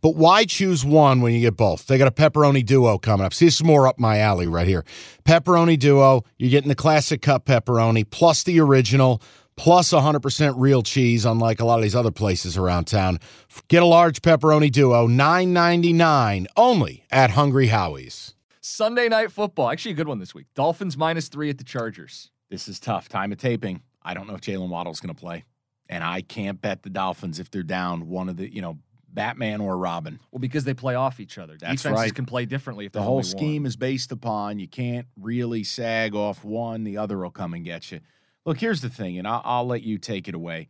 But why choose one when you get both? They got a pepperoni duo coming up. See, this is more up my alley right here. Pepperoni duo, you're getting the classic cup pepperoni plus the original plus 100% real cheese, unlike a lot of these other places around town. Get a large pepperoni duo, $9.99 only at Hungry Howie's. Sunday night football. Actually, a good one this week. Dolphins minus three at the Chargers. This is tough. Time of taping. I don't know if Jalen Waddle's going to play. And I can't bet the Dolphins if they're down one of the, you know, Batman or Robin. Well, because they play off each other. That's Defenses right. can play differently if The whole scheme one. is based upon you can't really sag off one, the other will come and get you. Look, here's the thing, and I'll, I'll let you take it away.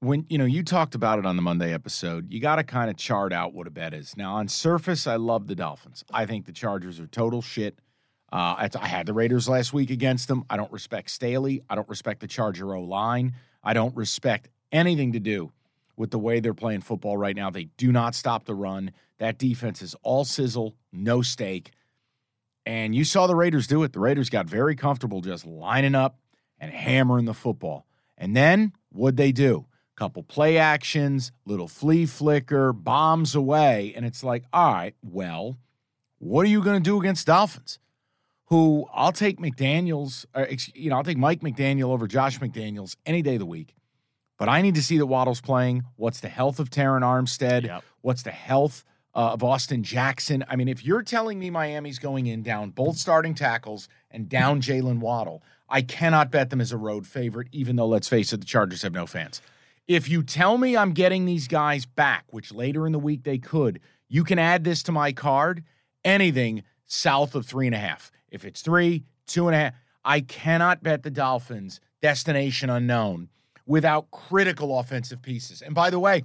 When you know you talked about it on the Monday episode, you got to kind of chart out what a bet is. Now, on surface, I love the Dolphins. I think the Chargers are total shit. Uh, I, I had the Raiders last week against them. I don't respect Staley. I don't respect the Charger O line. I don't respect anything to do with the way they're playing football right now. They do not stop the run. That defense is all sizzle, no steak. And you saw the Raiders do it. The Raiders got very comfortable just lining up and hammering the football. And then what'd they do? Couple play actions, little flea flicker, bombs away. And it's like, all right, well, what are you going to do against Dolphins? Who I'll take McDaniels, uh, or, you know, I'll take Mike McDaniel over Josh McDaniels any day of the week. But I need to see that Waddle's playing. What's the health of Terron Armstead? Yep. What's the health uh, of Austin Jackson? I mean, if you're telling me Miami's going in down both starting tackles and down Jalen Waddle, I cannot bet them as a road favorite, even though, let's face it, the Chargers have no fans. If you tell me I'm getting these guys back, which later in the week they could, you can add this to my card. Anything south of three and a half. If it's three, two and a half, I cannot bet the Dolphins destination unknown without critical offensive pieces. And by the way,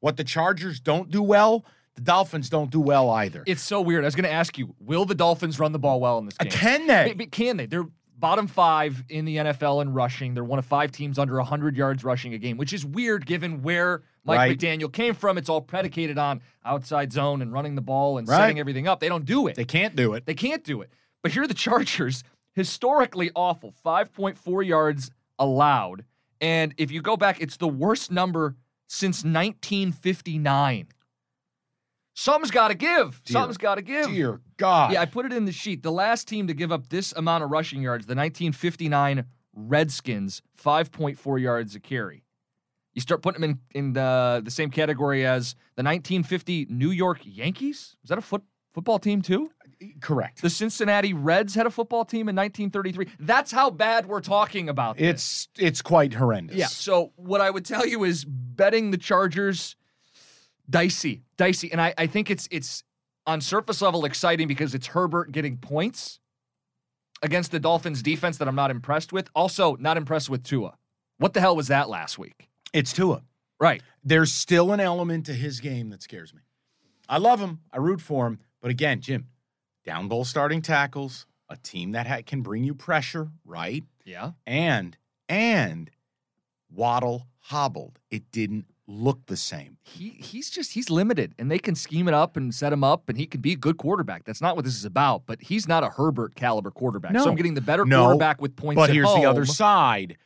what the Chargers don't do well, the Dolphins don't do well either. It's so weird. I was going to ask you, will the Dolphins run the ball well in this Uh, game? Can they? Maybe- Can they? They're bottom five in the NFL in rushing. They're one of five teams under 100 yards rushing a game, which is weird given where Mike Right. McDaniel came from. It's all predicated on outside zone and running the ball and Right. setting everything up. They don't do it. They can't do it. They can't do it. But here are the Chargers, historically awful, 5.4 yards allowed. And if you go back, it's the worst number since 1959. Something's got to give. Dear- Something's got to give. Dear God. Yeah, I put it in the sheet. The last team to give up this amount of rushing yards, the 1959 Redskins, 5.4 yards a carry. You start putting them in, in the, the same category as the 1950 New York Yankees. Was that a foot, football team too? Correct. The Cincinnati Reds had a football team in 1933. That's how bad we're talking about this. It's it's quite horrendous. Yeah. So what I would tell you is betting the Chargers, dicey, dicey, and I, I think it's it's on surface level exciting because it's Herbert getting points against the Dolphins defense that I'm not impressed with. Also, not impressed with Tua. What the hell was that last week? It's Tua. Right. There's still an element to his game that scares me. I love him. I root for him. But again, Jim, down bowl starting tackles, a team that ha- can bring you pressure, right? Yeah. And and Waddle hobbled. It didn't look the same. He he's just he's limited, and they can scheme it up and set him up, and he can be a good quarterback. That's not what this is about. But he's not a Herbert caliber quarterback. No. So I'm getting the better No, quarterback with points. But here's the other side.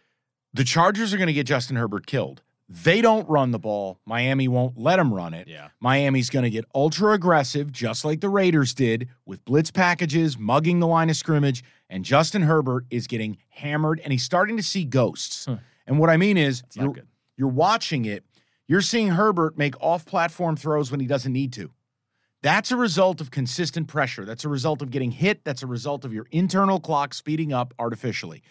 The Chargers are going to get Justin Herbert killed. They don't run the ball. Miami won't let them run it. Yeah. Miami's going to get ultra aggressive, just like the Raiders did, with blitz packages, mugging the line of scrimmage. And Justin Herbert is getting hammered, and he's starting to see ghosts. Huh. And what I mean is, you're, you're watching it. You're seeing Herbert make off platform throws when he doesn't need to. That's a result of consistent pressure. That's a result of getting hit. That's a result of your internal clock speeding up artificially.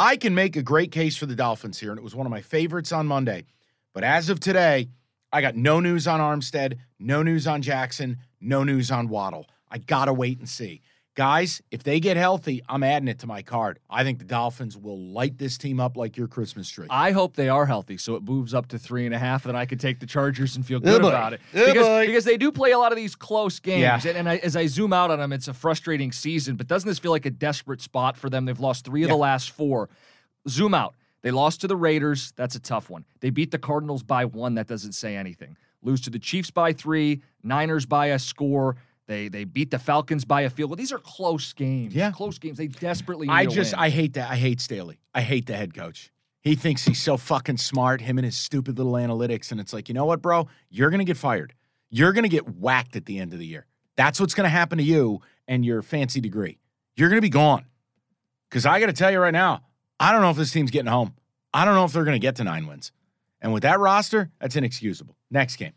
I can make a great case for the Dolphins here, and it was one of my favorites on Monday. But as of today, I got no news on Armstead, no news on Jackson, no news on Waddle. I gotta wait and see. Guys, if they get healthy, I'm adding it to my card. I think the Dolphins will light this team up like your Christmas tree. I hope they are healthy, so it moves up to three and a half, and then I can take the Chargers and feel good boy. about it Oh, because boy. because they do play a lot of these close games. Yeah. And, and I, as I zoom out on them, it's a frustrating season. But doesn't this feel like a desperate spot for them? They've lost three of Yeah. the last four. Zoom out. They lost to the Raiders. That's a tough one. They beat the Cardinals by one. That doesn't say anything. Lose to the Chiefs by three. Niners by a score. They they beat the Falcons by a field goal. These are close games. Yeah. close games. They desperately. Need I just. I hate that. I hate Staley. I hate the head coach. He thinks he's so fucking smart, him and his stupid little analytics. And it's like, you know what, bro? You're gonna get fired. You're gonna get whacked at the end of the year. That's what's gonna happen to you and your fancy degree. You're gonna be gone. Cause I gotta tell you right now, I don't know if this team's getting home. I don't know if they're gonna get to nine wins. And with that roster, that's inexcusable. Next game.